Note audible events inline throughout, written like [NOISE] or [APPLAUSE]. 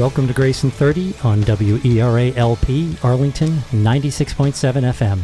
Welcome to Grace in 30 on WERA LP Arlington 96.7 FM.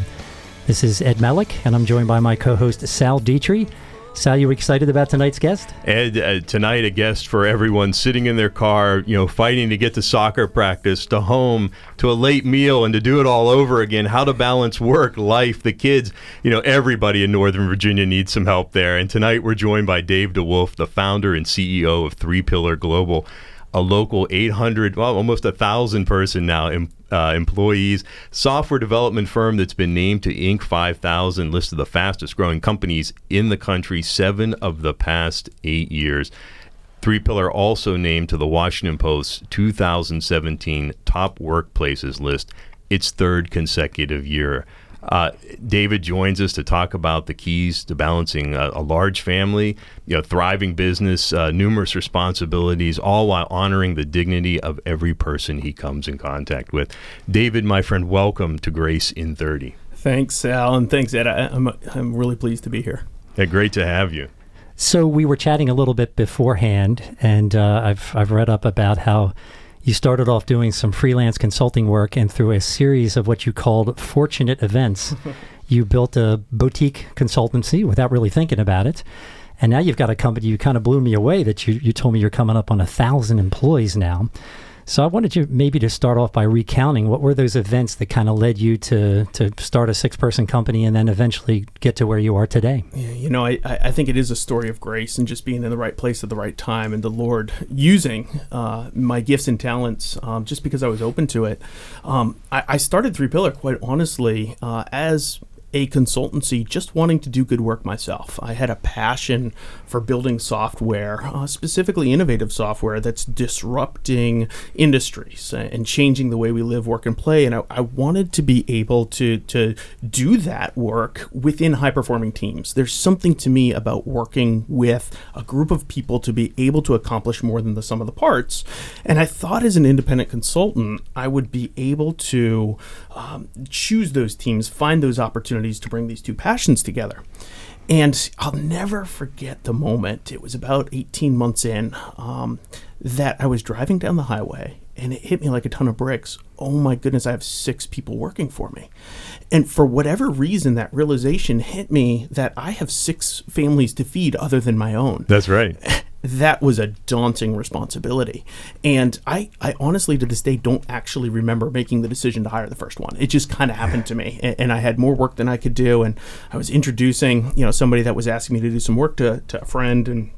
This is Ed Melick, and I'm joined by my co host Sal Dietrich. Sal, you excited about tonight's guest? Ed, uh, tonight a guest for everyone sitting in their car, you know, fighting to get to soccer practice, to home, to a late meal, and to do it all over again. How to balance work, life, the kids. You know, everybody in Northern Virginia needs some help there. And tonight we're joined by Dave DeWolf, the founder and CEO of Three Pillar Global a local 800, well, almost a thousand person now uh, employees, software development firm that's been named to Inc. 5000 list of the fastest growing companies in the country, seven of the past eight years. Three Pillar also named to the Washington Post's 2017 top workplaces list, its third consecutive year. Uh, David joins us to talk about the keys to balancing a, a large family, you know, thriving business, uh, numerous responsibilities, all while honoring the dignity of every person he comes in contact with. David, my friend, welcome to Grace in 30. Thanks, Sal, and thanks, Ed. I, am I'm, I'm really pleased to be here. Yeah, great to have you. So we were chatting a little bit beforehand, and uh, I've I've read up about how you started off doing some freelance consulting work, and through a series of what you called fortunate events, [LAUGHS] you built a boutique consultancy without really thinking about it. And now you've got a company. You kind of blew me away that you, you told me you're coming up on a thousand employees now. So I wanted you maybe to start off by recounting what were those events that kind of led you to to start a six person company and then eventually get to where you are today. Yeah, you know, I, I think it is a story of grace and just being in the right place at the right time and the Lord using uh, my gifts and talents um, just because I was open to it. Um, I, I, started Three Pillar quite honestly uh, as a consultancy just wanting to do good work myself. I had a passion for building software, uh, specifically innovative software that's disrupting industries and changing the way we live, work, and play. And I, I wanted to be able to, to do that work within high performing teams. There's something to me about working with a group of people to be able to accomplish more than the sum of the parts. And I thought as an independent consultant, I would be able to um, choose those teams, find those opportunities to bring these two passions together. And I'll never forget the moment. It was about 18 months in um, that I was driving down the highway and it hit me like a ton of bricks. Oh my goodness, I have six people working for me. And for whatever reason, that realization hit me that I have six families to feed other than my own. That's right. [LAUGHS] that was a daunting responsibility. And I, I honestly, to this day, don't actually remember making the decision to hire the first one. It just kind of happened to me. And, and, I had more work than I could do. And I was introducing, you know, somebody that was asking me to do some work to, to a friend. And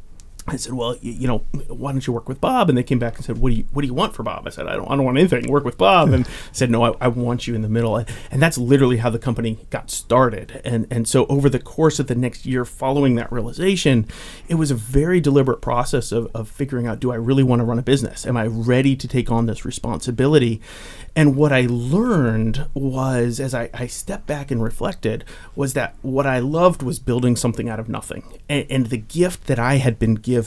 I said, "Well, you, you, know, why don't you work with Bob?" And they came back and said, "What do you What do you want for Bob?" I said, "I don't, I don't want anything. Work with Bob." And [LAUGHS] said, "No, I, I, want you in the middle." And that's literally how the company got started. And and so over the course of the next year, following that realization, it was a very deliberate process of, of figuring out: Do I really want to run a business? Am I ready to take on this responsibility? And what I learned was, as I, I stepped back and reflected, was that what I loved was building something out of nothing. And, and the gift that I had been given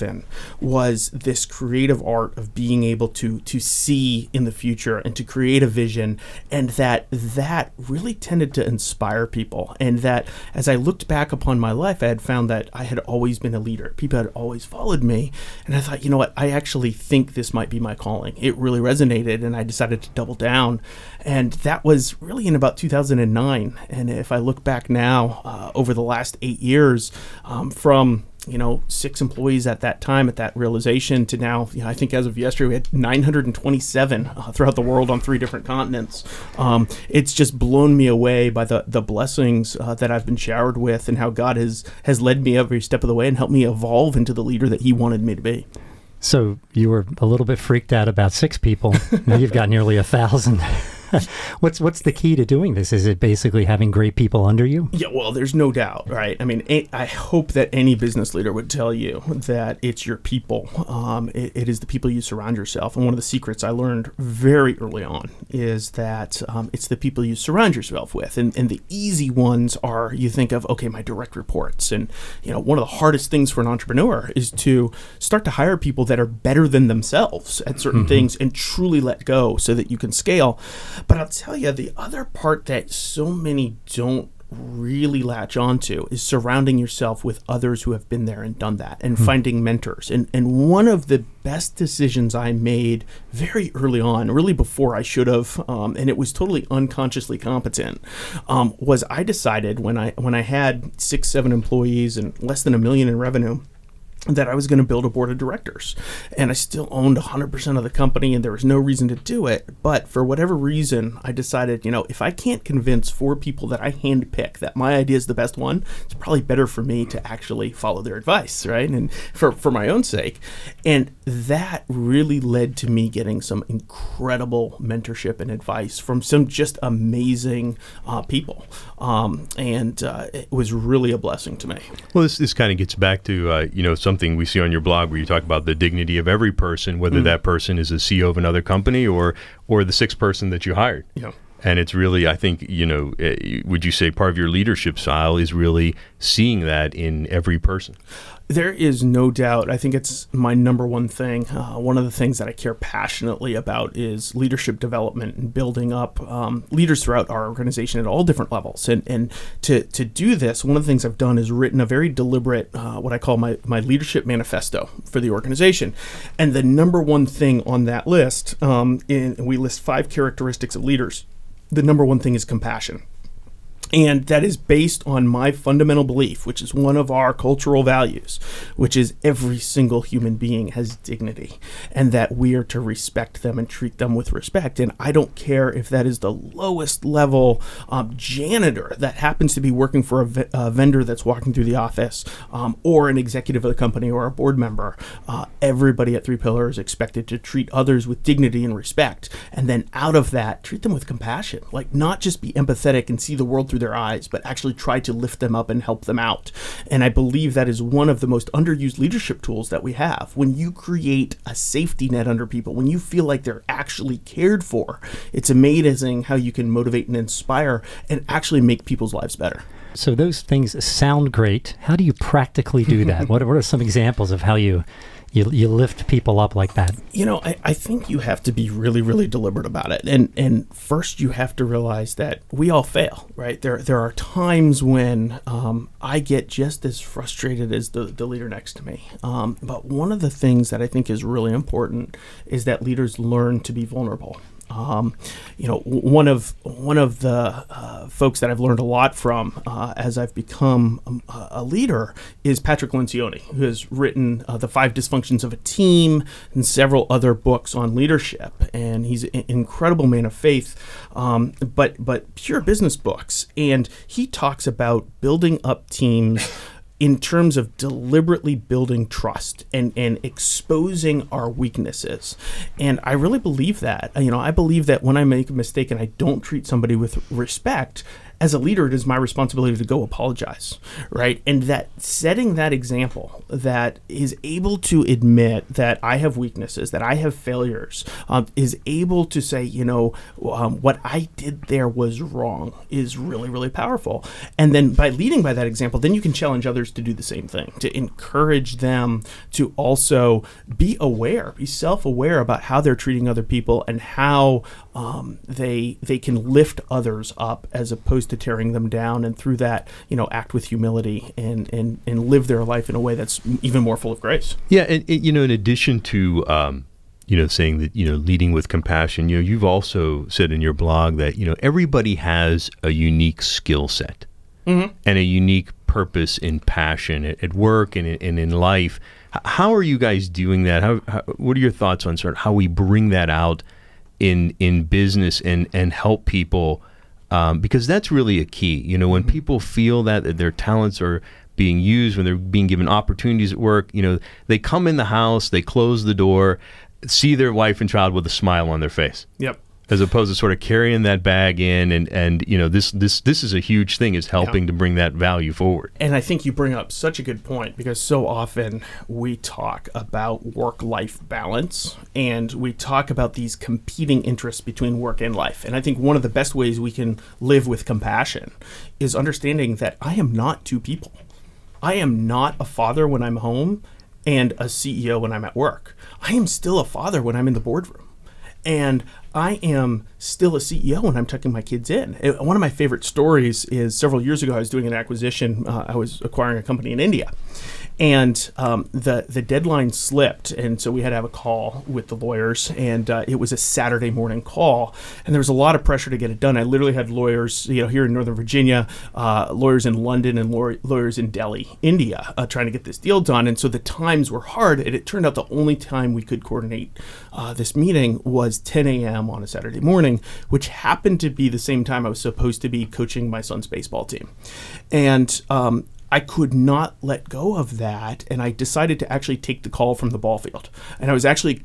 was this creative art of being able to to see in the future and to create a vision, and that that really tended to inspire people. And that as I looked back upon my life, I had found that I had always been a leader. People had always followed me, and I thought, you know what, I actually think this might be my calling. It really resonated, and I decided to double down down. And that was really in about 2009. And if I look back now uh, over the last eight years, um, from you know six employees at that time at that realization to now you know, i think as of yesterday we had 927 uh, throughout the world on three different continents um, it's just blown me away by the the blessings uh, that i've been showered with and how god has has led me every step of the way and helped me evolve into the leader that he wanted me to be so you were a little bit freaked out about six people. [LAUGHS] now you've got nearly a thousand. [LAUGHS] what's what's the key to doing this? Is it basically having great people under you? Yeah, well, there's no doubt, right? I mean, I hope that any business leader would tell you that it's your people. Um, it, it is the people you surround yourself. And one of the secrets I learned very early on is that um, it's the people you surround yourself with. And, and the easy ones are you think of, okay, my direct reports. And, you know, one of the hardest things for an entrepreneur is to start to hire people that are better than themselves at certain mm-hmm. things and truly let go so that you can scale. But I'll tell you, the other part that so many don't really latch onto is surrounding yourself with others who have been there and done that and finding mentors. And and one of the best decisions I made very early on, really before I should have, um, and it was totally unconsciously competent, um, was I decided when I when I had six, seven employees and less than a million in revenue that I was going to build a board of directors. And I still owned 100% of the company and there was no reason to do it. But for whatever reason, I decided, you know, if I can't convince four people that I handpick that my idea is the best one, it's probably better for me to actually follow their advice, right? And for, for my own sake. And that really led to me getting some incredible mentorship and advice from some just amazing uh, people. Um, and uh, it was really a blessing to me. Well, this, this kind of gets back to, uh, you know, something we see on your blog where you talk about the dignity of every person, whether that person is a CEO of another company or, or the sixth person that you hired. Yeah. And it's really, I think, you know, eh, would you say part of your leadership style is really seeing that in every person? There is no doubt. I think it's my number one thing. Uh, one of the things that I care passionately about is leadership development and building up um, leaders throughout our organization at all different levels. And and to to do this, one of the things I've done is written a very deliberate, uh, what I call my my leadership manifesto for the organization. And the number one thing on that list, um, in, we list five characteristics of leaders. The number one thing is compassion. And that is based on my fundamental belief, which is one of our cultural values, which is every single human being has dignity and that we are to respect them and treat them with respect. And I don't care if that is the lowest level um, janitor that happens to be working for a, v- a vendor that's walking through the office um, or an executive of the company or a board member. Uh, everybody at Three Pillar is expected to treat others with dignity and respect. And then out of that, treat them with compassion. Like, not just be empathetic and see the world through their eyes, but actually try to lift them up and help them out. And I believe that is one of the most underused leadership tools that we have. When you create a safety net under people, when you feel like they're actually cared for, it's amazing how you can motivate and inspire and actually make people's lives better. So those things sound great. How do you practically do that? [LAUGHS] what, what are some examples of how you, you you lift people up like that? You know, I, I think you have to be really, really deliberate about it. And and first you have to realize that we all fail, right? There there are times when um, I get just as frustrated as the, the leader next to me. Um, but one of the things that I think is really important is that leaders learn to be vulnerable. Um, you know, one of one of the uh, folks that I've learned a lot from uh, as I've become um, a, a leader is Patrick Lencioni, who has written uh, the Five Dysfunctions of a Team and several other books on leadership. And he's an incredible man of faith, um, but but pure business books. And he talks about building up teams in terms of deliberately building trust and, and exposing our weaknesses. And I really believe that. You know, I believe that when I make a mistake and I don't treat somebody with respect, as a leader, it is my responsibility to go apologize, right? And that setting that example that is able to admit that I have weaknesses, that I have failures, um, is able to say, you know, um, what I did there was wrong is really, really powerful. And then by leading by that example, then you can challenge others to do the same thing, to encourage them to also be aware, be self aware about how they're treating other people and how um, they they can lift others up as opposed to tearing them down and through that you know act with humility and and and live their life in a way that's even more full of grace Yeah, and, and, you know, in addition to um, you know saying that you know leading with compassion, you know, you've also said in your blog that you know everybody has a unique skill set and a unique purpose and passion at, at work and, in- and in life. How are you guys doing that? How, how what are your thoughts on sort of how we bring that out in in business and and help people? Um, because that's really a key. You know, when people feel that, that their talents are being used, when they're being given opportunities at work, you know, they come in the house, they close the door, see their wife and child with a smile on their face yep as opposed to sort of carrying that bag in and and you know this this this is a huge thing is helping to bring that value forward And I think you bring up such a good point because so often we talk about work life balance and we talk about these competing interests between work and life. And I think one of the best ways we can live with compassion is understanding that I am not two people. I am not a father when I'm home and a CEO when I'm at work. I am still a father when I'm in the boardroom. And I am still a CEO when I'm tucking my kids in. It- one of my favorite stories is several years ago, I was doing an acquisition. Uh, I was acquiring a company in India. And um, the the deadline slipped, and so we had to have a call with the lawyers. And uh, it was a Saturday morning call, and there was a lot of pressure to get it done. I literally had lawyers, you know, here in Northern Virginia, uh, lawyers in London, and law- lawyers in Delhi, India, uh, trying to get this deal done. And so the times were hard, and it turned out the only time we could coordinate uh, this meeting was 10 a.m. on a Saturday morning, which happened to be the same time I was supposed to be coaching my son's baseball team, and um, I could not let go of that, and I decided to actually take the call from the ball field. And I was actually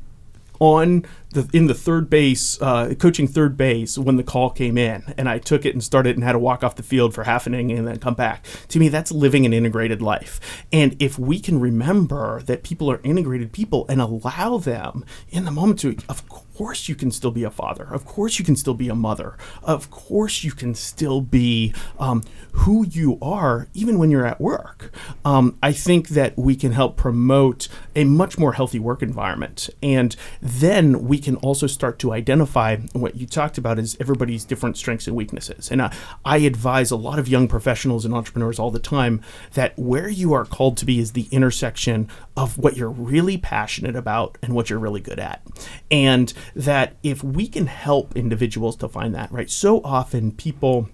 on the in the third base, uh, coaching third base when the call came in, and I took it and started and had to walk off the field for half an inning and then come back. To me, that's living an integrated life. And if we can remember that people are integrated people and allow them in the moment to, of course, you can still be a father. Of course, you can still be a mother. Of course, you can still be um, who you are, even when you're at work. Um, I think that we can help promote a much more healthy work environment, and then we can also start to identify what you talked about is everybody's different strengths and weaknesses. And uh, I advise a lot of young professionals and entrepreneurs all the time that where you are called to be is the intersection of what you're really passionate about and what you're really good at. And that if we can help individuals to find that, right? So often people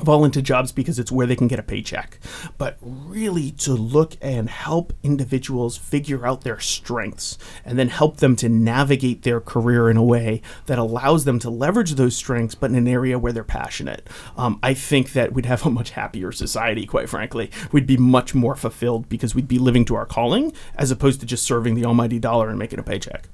fall into jobs because it's where they can get a paycheck. But really to look and help individuals figure out their strengths and then help them to navigate their career in a way that allows them to leverage those strengths, but in an area where they're passionate. Um, I think that we'd have a much happier society, quite frankly. We'd be much more fulfilled because we'd be living to our calling as opposed to just serving the almighty dollar and making a paycheck.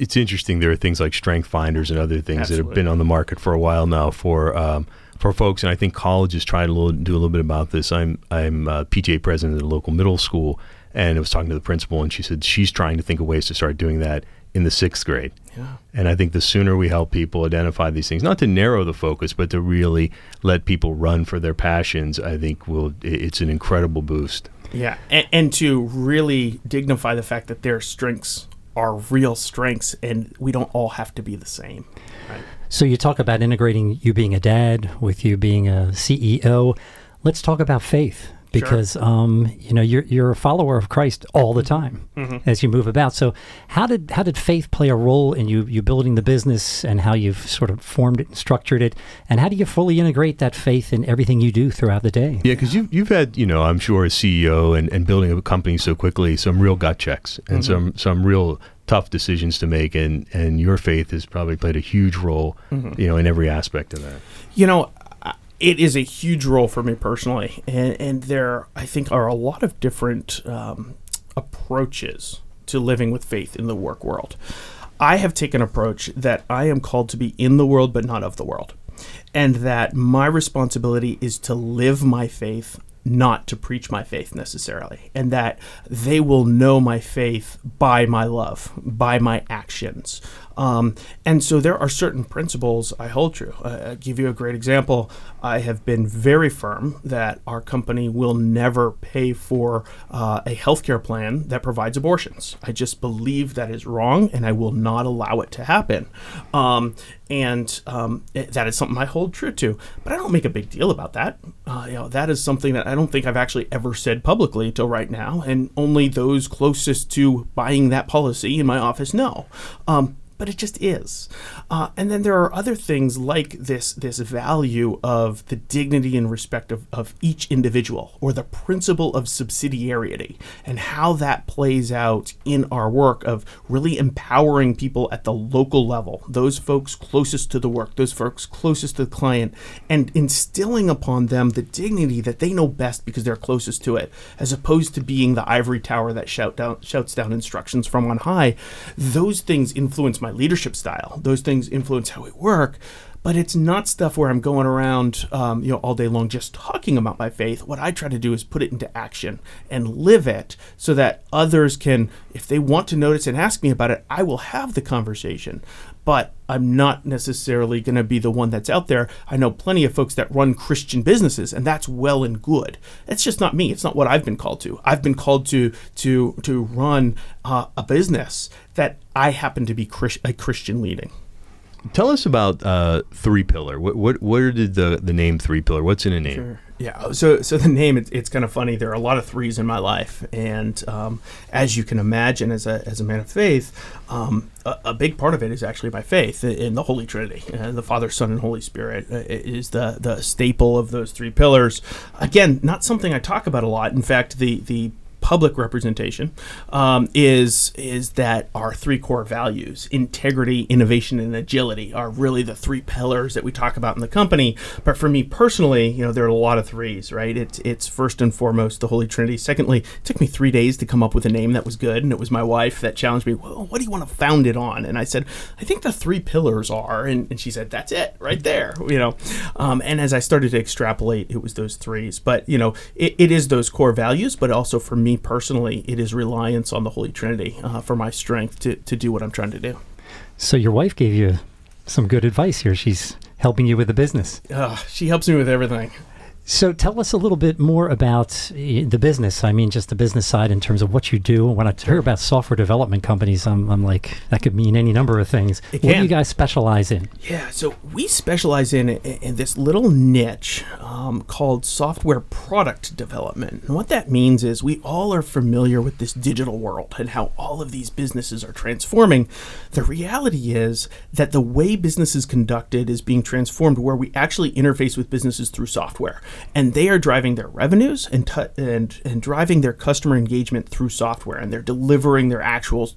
It's interesting. There are things like strength finders and other things that have been on the market for a while now for um, for folks, and I think colleges try to do a little bit about this. I'm I'm uh, PTA president at a local middle school, and I was talking to the principal, and she said she's trying to think of ways to start doing that in the sixth grade. Yeah. And I think the sooner we help people identify these things, not to narrow the focus, but to really let people run for their passions, I think will it's an incredible boost. Yeah, and, and to really dignify the fact that their strengths are real strengths, and we don't all have to be the same. Right? So you talk about integrating you being a dad with you being a CEO. Let's talk about faith because um, you know you're you're a follower of Christ all the time as you move about. So how did how did faith play a role in you you building the business and how you've sort of formed it and structured it, and how do you fully integrate that faith in everything you do throughout the day? Yeah, because you've, you've had, you know, I'm sure as CEO and, and building a company so quickly, some real gut checks and some, some real tough decisions to make. And, and your faith has probably played a huge role, you know, in every aspect of that. You know, it is a huge role for me personally, and, and there I think are a lot of different um, approaches to living with faith in the work world. I have taken an approach that I am called to be in the world but not of the world, and that my responsibility is to live my faith. Not to preach my faith necessarily, and that they will know my faith by my love, by my actions. Um, and so there are certain principles I hold true. Uh, I'll give you a great example. I have been very firm that our company will never pay for uh, a healthcare plan that provides abortions. I just believe that is wrong, and I will not allow it to happen. Um, and um, it- that is something I hold true to. But I don't make a big deal about that. Uh, you know, that is something that I don't think I've actually ever said publicly till right now, and only those closest to buying that policy in my office know. Um, but it just is. Uh, and then there are other things like this this value of the dignity and respect of, of each individual, or the principle of subsidiarity, and how that plays out in our work of really empowering people at the local level, those folks closest to the work, those folks closest to the client, and instilling upon them the dignity that they know best because they're closest to it, as opposed to being the ivory tower that shout down shouts down instructions from on high. Those things influence my leadership style. Those things influence how we work. But it's not stuff where I'm going around, um, you know, all day long just talking about my faith. What I try to do is put it into action and live it, so that others can, if they want to notice and ask me about it, I will have the conversation. But I'm not necessarily going to be the one that's out there. I know plenty of folks that run Christian businesses, and that's well and good. It's just not me. It's not what I've been called to. I've been called to to to run uh, a business that I happen to be Chris- a Christian leading. Tell us about uh, Three Pillar. What, what where did the the name Three Pillar? What's in a name? Sure. Yeah. So, so the name it's, it's kind of funny. There are a lot of threes in my life, and um, as you can imagine, as a as a man of faith, um, a, a, big part of it is actually my faith in the Holy Trinity, uh, the Father, Son, and Holy Spirit uh, is the the staple of those three pillars. Again, not something I talk about a lot. In fact, the the public representation um, is is that our three core values integrity innovation and agility are really the three pillars that we talk about in the company. But for me personally you know there are a lot of threes right? It's it's first and foremost the holy trinity. Secondly it took me three days to come up with a name that was good and it was my wife that challenged me well what do you want to found it on? And i said i think the three pillars are and, and she said that's it right there you know? Um, and as i started to extrapolate it was those threes. But you know it, it is those core values but also for me personally, it is reliance on the Holy Trinity uh, for my strength to, to do what I'm trying to do. So your wife gave you some good advice here. She's helping you with the business. Uh, she helps me with everything. So tell us a little bit more about eh, the business. I mean, just the business side in terms of what you do. When I hear about software development companies, I'm, I'm like, that could mean any number of things. What do you guys specialize in? Yeah, so we specialize in, in this little niche um, called software product development. And what that means is we all are familiar with this digital world and how all of these businesses are transforming. The reality is that the way business is conducted is being transformed where we actually interface with businesses through software and they are driving their revenues and, t- and and driving their customer engagement through software and they're delivering their actual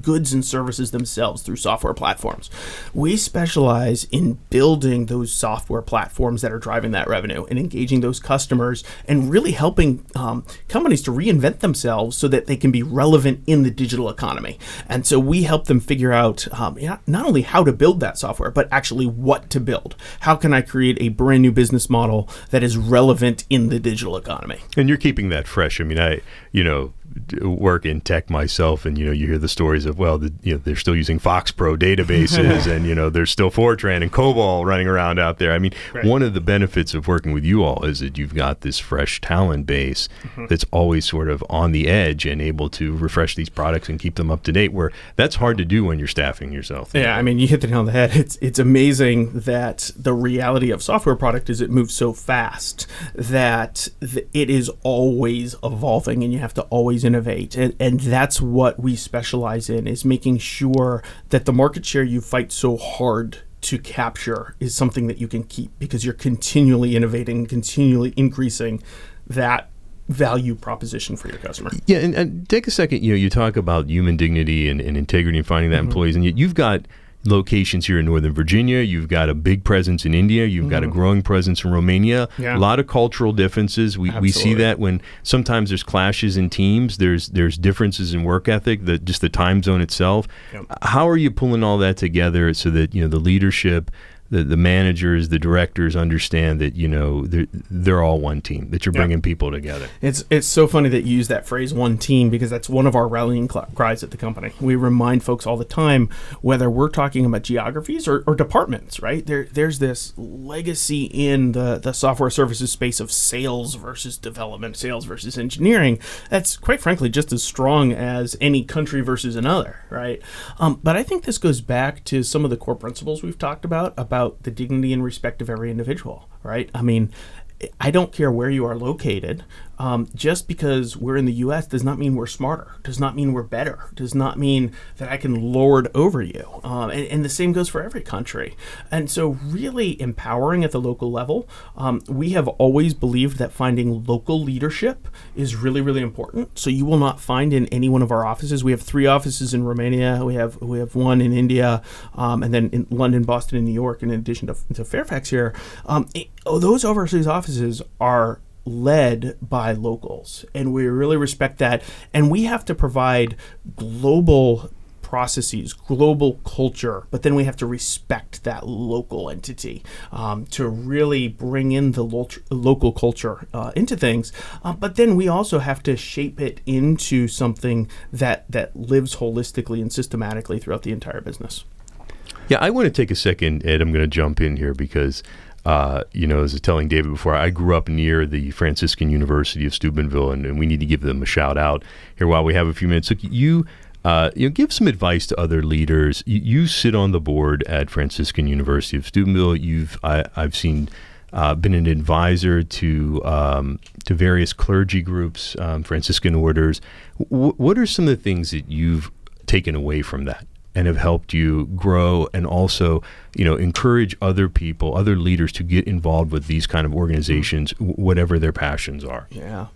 goods and services themselves through software platforms. We specialize in building those software platforms that are driving that revenue and engaging those customers and really helping um, companies to reinvent themselves so that they can be relevant in the digital economy. And so we help them figure out um, not only how to build that software, but actually what to build. How can I create a brand new business model that is relevant in the digital economy? And you're keeping that fresh. I mean, I, you know, work in tech myself, and you know, you hear the stories of well, the, you know, they're still using FoxPro databases, [LAUGHS] and you know, there's still Fortran and COBOL running around out there. I mean, right. one of the benefits of working with you all is that you've got this fresh talent base mm-hmm. that's always sort of on the edge and able to refresh these products and keep them up to date. Where that's hard to do when you're staffing yourself. Yeah, I mean, you hit the nail on the head. It's it's amazing that the reality of software product is it moves so fast that it is always evolving, and you have to always innovate, and, and that's what we specialize in is making sure that the market share you fight so hard to capture is something that you can keep because you're continually innovating, continually increasing that value proposition for your customer. Yeah, and, and, take a second. You know, you talk about human dignity and, and integrity and finding that mm-hmm. employees, and yet you've got locations here in Northern Virginia. You've got a big presence in India. You've mm. got a mm. growing presence in Romania. Yeah. A lot of cultural differences. We, we see that when sometimes there's clashes in teams. There's there's differences in work ethic. The just the time zone itself. Yep. How are you pulling all that together so that you know the leadership the, the managers, the directors understand that you know they're, they're all one team. That you're bringing people together. It's it's so funny that you use that phrase "one team" because that's one of our rallying cries at the company. We remind folks all the time, whether we're talking about geographies or, or departments, right? There there's this legacy in the the software services space of sales versus development, sales versus engineering. That's quite frankly just as strong as any country versus another, right? Um, but I think this goes back to some of the core principles we've talked about about about the dignity and respect of every individual, right? I mean, I don't care where you are located. Um, just because we're in the U.S. does not mean we're smarter. Does not mean we're better. Does not mean that I can lord over you. Um, and, and, the same goes for every country. And so, really empowering at the local level. Um, we have always believed that finding local leadership is really, really important. So you will not find in any one of our offices. We have three offices in Romania. We have we have one in India, um, and then in London, Boston, and New York. In addition to, to Fairfax here, um, it, oh, those overseas offices are led by locals and we really respect that. And we have to provide global processes global culture but then we have to respect that local entity um, to really bring in the lo- local culture uh, into things. Uh, but then we also have to shape it into something that that lives holistically and systematically throughout the entire business. Yeah i want to take a second ed i'm going to jump in here because uh, you know, as I was telling David before, I grew up near the Franciscan University of Steubenville, and, and, we need to give them a shout out here while we have a few minutes. So you Uh, you know, give some advice to other leaders. You, you, sit on the board at Franciscan University of Steubenville. You've I, have seen uh, been an advisor to um, to various clergy groups, um, Franciscan orders. W- what are some of the things that you've taken away from that and have helped you grow and also you know encourage other people, other leaders to get involved with these kind of organizations, mm-hmm. whatever their passions are? Yeah.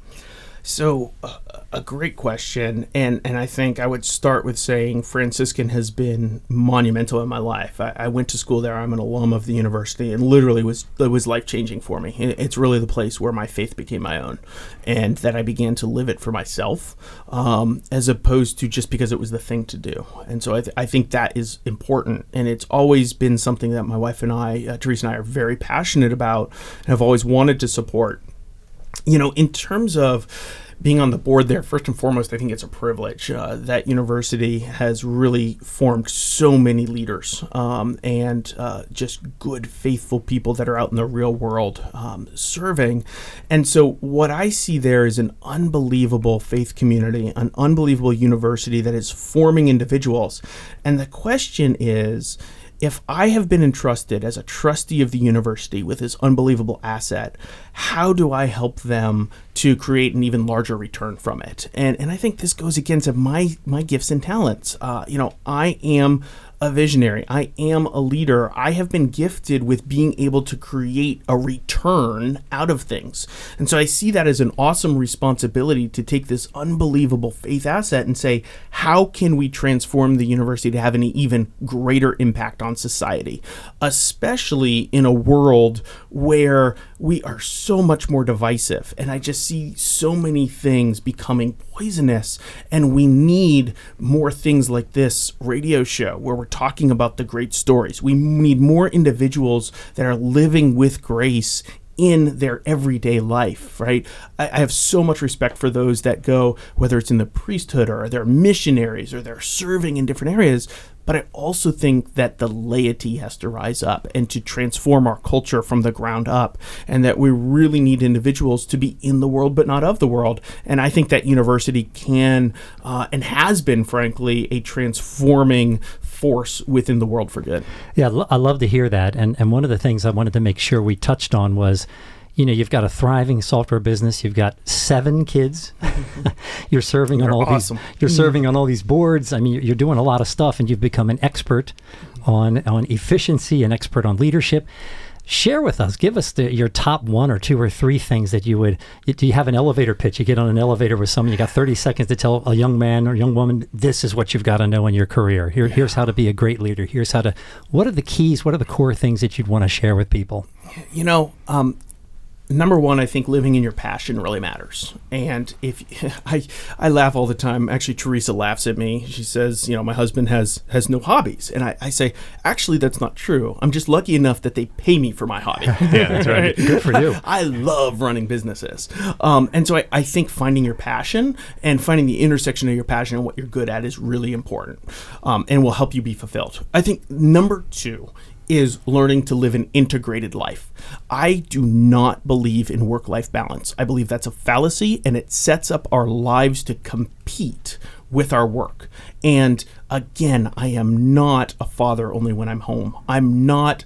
So, uh, a great question, and and I think I would start with saying Franciscan has been monumental in my life. I, I went to school there. I'm an alum of the university, and literally was it was life changing for me. It's really the place where my faith became my own, and that I began to live it for myself, um, as opposed to just because it was the thing to do. And so I, th- I think that is important, and it's always been something that my wife and I, uh, Teresa and I, are very passionate about, and have always wanted to support you know, in terms of being on the board there, first and foremost, I think it's a privilege. Uh, that university has really formed so many leaders um, and uh, just good, faithful people that are out in the real world um, serving. And so, what I see there is an unbelievable faith community, an unbelievable university that is forming individuals. And the question is, if I have been entrusted as a trustee of the university with this unbelievable asset, how do I help them to create an even larger return from it? And and I think this goes against my my gifts and talents. Uh, you know, I am a visionary. I am a leader. I have been gifted with being able to create a return out of things. And so I see that as an awesome responsibility to take this unbelievable faith asset and say, how can we transform the university to have an even greater impact on society, especially in a world where we are so much more divisive. And I just see so many things becoming poisonous. And we need more things like this radio show where we're talking about the great stories. We need more individuals that are living with grace in their everyday life, right? I, I, have so much respect for those that go, whether it's in the priesthood or they're missionaries or they're serving in different areas, but I also think that the laity has to rise up and to transform our culture from the ground up, and that we really need individuals to be in the world but not of the world. And I think that university can uh, and has been, frankly, a transforming force within the world for good. Yeah, I love to hear that. And and one of the things I wanted to make sure we touched on was you know you've got a thriving software business. You've got seven kids. [LAUGHS] [LAUGHS] You're serving They're on all awesome. these you're serving on all these boards. I mean you're doing a lot of stuff and you've become an expert on on efficiency an expert on leadership. Share with us give us the, your top one or two or three things that you would do you have an elevator pitch? You get on an elevator with someone you got 30 seconds to tell a young man or young woman this is what you've got to know in your career. Here, yeah. here's how to be a great leader. Here's how to what are the keys what are the core things that you'd want to share with people? You know um, number one, I think living in your passion really matters. And if [LAUGHS] I, I laugh all the time. Actually, Teresa laughs at me. She says, you know, my husband has has no hobbies, and I, I say, actually, that's not true. I'm just lucky enough that they pay me for my hobby. [LAUGHS] yeah, that's right. [LAUGHS] Good for you. I love running businesses, um, and so I, I think finding your passion and finding the intersection of your passion and what you're good at is really important, um, and will help you be fulfilled. I think number two is learning to live an integrated life. I do not believe in work life balance. I believe that's a fallacy and it sets up our lives to compete with our work. And again, I am not a father only when I'm home. I'm not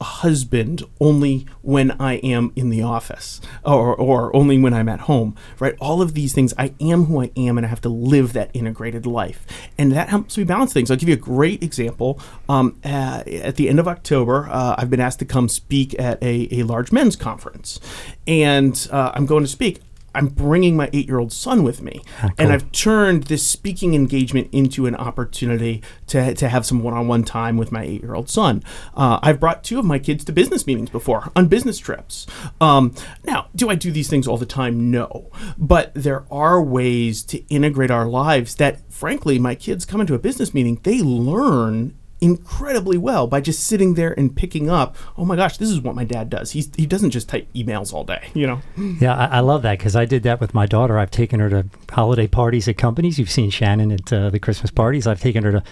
husband only when I am in the office or, or only when I'm at home, right? All of these things, I am who I am and I have to live that integrated life. And that helps me balance things. I'll give you a great example. Um, uh, at the end of October, uh, I've been asked to come speak at a, a large men's conference. And uh, I'm going to speak. I'm bringing my eight year old son with me. Ah, cool. And I've turned this speaking engagement into an opportunity to, to have some one on one time with my eight year old son. Uh, I've brought two of my kids to business meetings before on business trips. Um, now, do I do these things all the time? No. But there are ways to integrate our lives that, frankly, my kids come into a business meeting, they learn incredibly well by just sitting there and picking up. Oh my gosh, this is what my dad does. He's, he doesn't just type emails all day, you know. Yeah, I, I love that because I did that with my daughter. I've taken her to holiday parties at companies. You've seen Shannon at uh, the Christmas parties. I've taken her to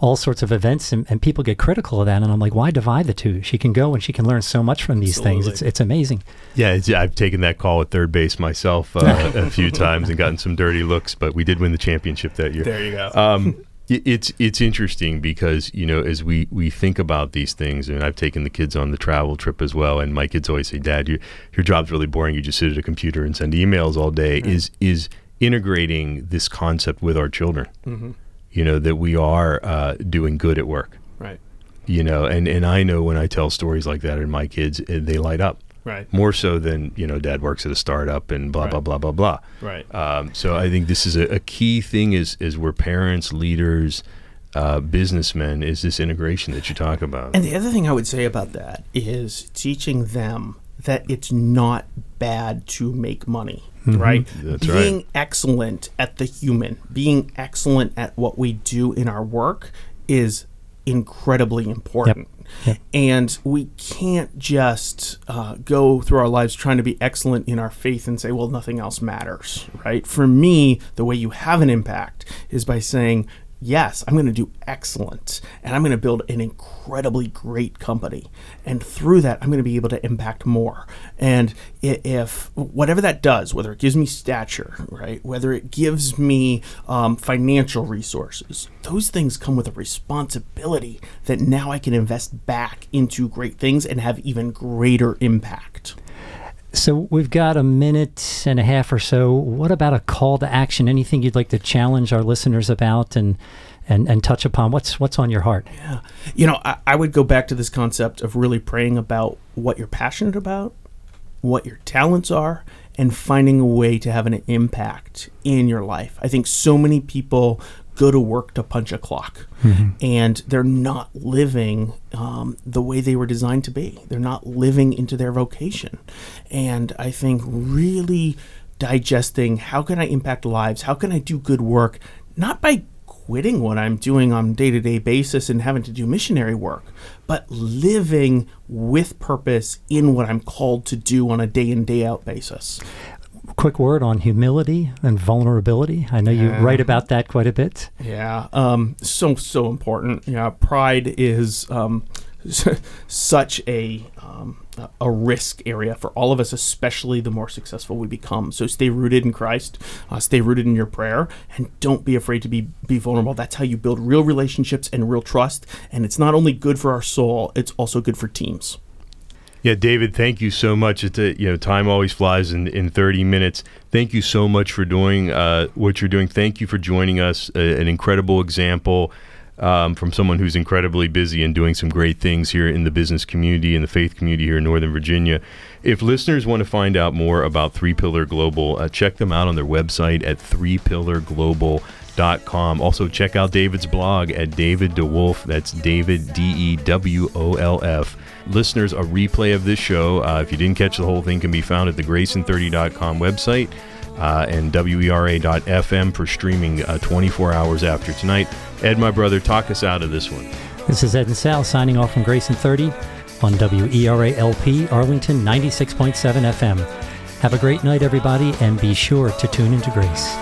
all sorts of events, and, and people get critical of that. And I'm like, why divide the two? She can go and she can learn so much from these things. It's it's amazing. Yeah, it's, I've taken that call at third base myself uh, [LAUGHS] a few times and gotten some dirty looks, but we did win the championship that year. There you go. um, i- it's it's interesting because you know as we we think about these things, and I've taken the kids on the travel trip as well, and my kids always say, "Dad, you, your job's really boring. You just sit at a computer and send emails all day." Is is integrating this concept with our children? Mm-hmm. You know that we are uh, doing good at work. right, You know, and and I know when I tell stories like that, and my kids eh, they light up right, more so than you know, Dad works at a startup and blah blah Right. blah blah blah. right. Um, so I think this is a, a key thing is is where parents, leaders, uh, businessmen is this integration that you talk about. And the other thing I would say about that is teaching them that it's not bad to make money, right? That's being right. excellent at the human, being excellent at what we do in our work is incredibly important. Yep. And we can't just uh, go through our lives trying to be excellent in our faith and say, well, nothing else matters, right? For me, the way you have an impact is by saying, yes, I'm going to do excellent and I'm going to build an incredibly great company. And through that, I'm going to be able to impact more. And if whatever that does, whether it gives me stature, right, whether it gives me um, financial resources, those things come with a responsibility that now I can invest back into great things and have even greater impact. So we've got a minute and a half or so. What about a call to action? Anything you'd like to challenge our listeners about and and, and touch upon? What's what's on your heart? Yeah. You know, I, I would go back to this concept of really praying about what you're passionate about, what your talents are, and finding a way to have an impact in your life. I think so many people go to work to punch a clock and they're not living um, the way they were designed to be. They're not living into their vocation. And I think really digesting how can I impact lives? How can I do good work? Not by quitting what I'm doing on day to day basis and having to do missionary work, but living with purpose in what I'm called to do on a day in, day out basis. Quick word on humility and vulnerability. I know you write about that quite a bit. Yeah, um, so so important. Yeah, pride is um, [LAUGHS] such a um, a- a risk area for all of us, especially the more successful we become. So stay rooted in Christ, uh, stay rooted in your prayer, and don't be afraid to be be vulnerable. That's how you build real relationships and real trust. And it's not only good for our soul; it's also good for teams. Yeah, David, thank you so much. It's a, you know, time always flies in, in 30 minutes. Thank you so much for doing uh, what you're doing. Thank you for joining us. A, an incredible example um, from someone who's incredibly busy and doing some great things here in the business community and the faith community here in Northern Virginia. If listeners want to find out more about Three Pillar Global, uh, check them out on their website at threepillarglobal.com. Also, check out David's blog at David DeWolf. That's David, D E W O L F. Listeners, a replay of this show, uh, if you didn't catch the whole thing, can be found at the Grayson30.com website uh, and WERA.FM for streaming uh, 24 hours after tonight. Ed, my brother, talk us out of this one. This is Ed and Sal signing off from Grace in 30 on WERA LP Arlington 96.7 FM. Have a great night, everybody, and be sure to tune into Grace.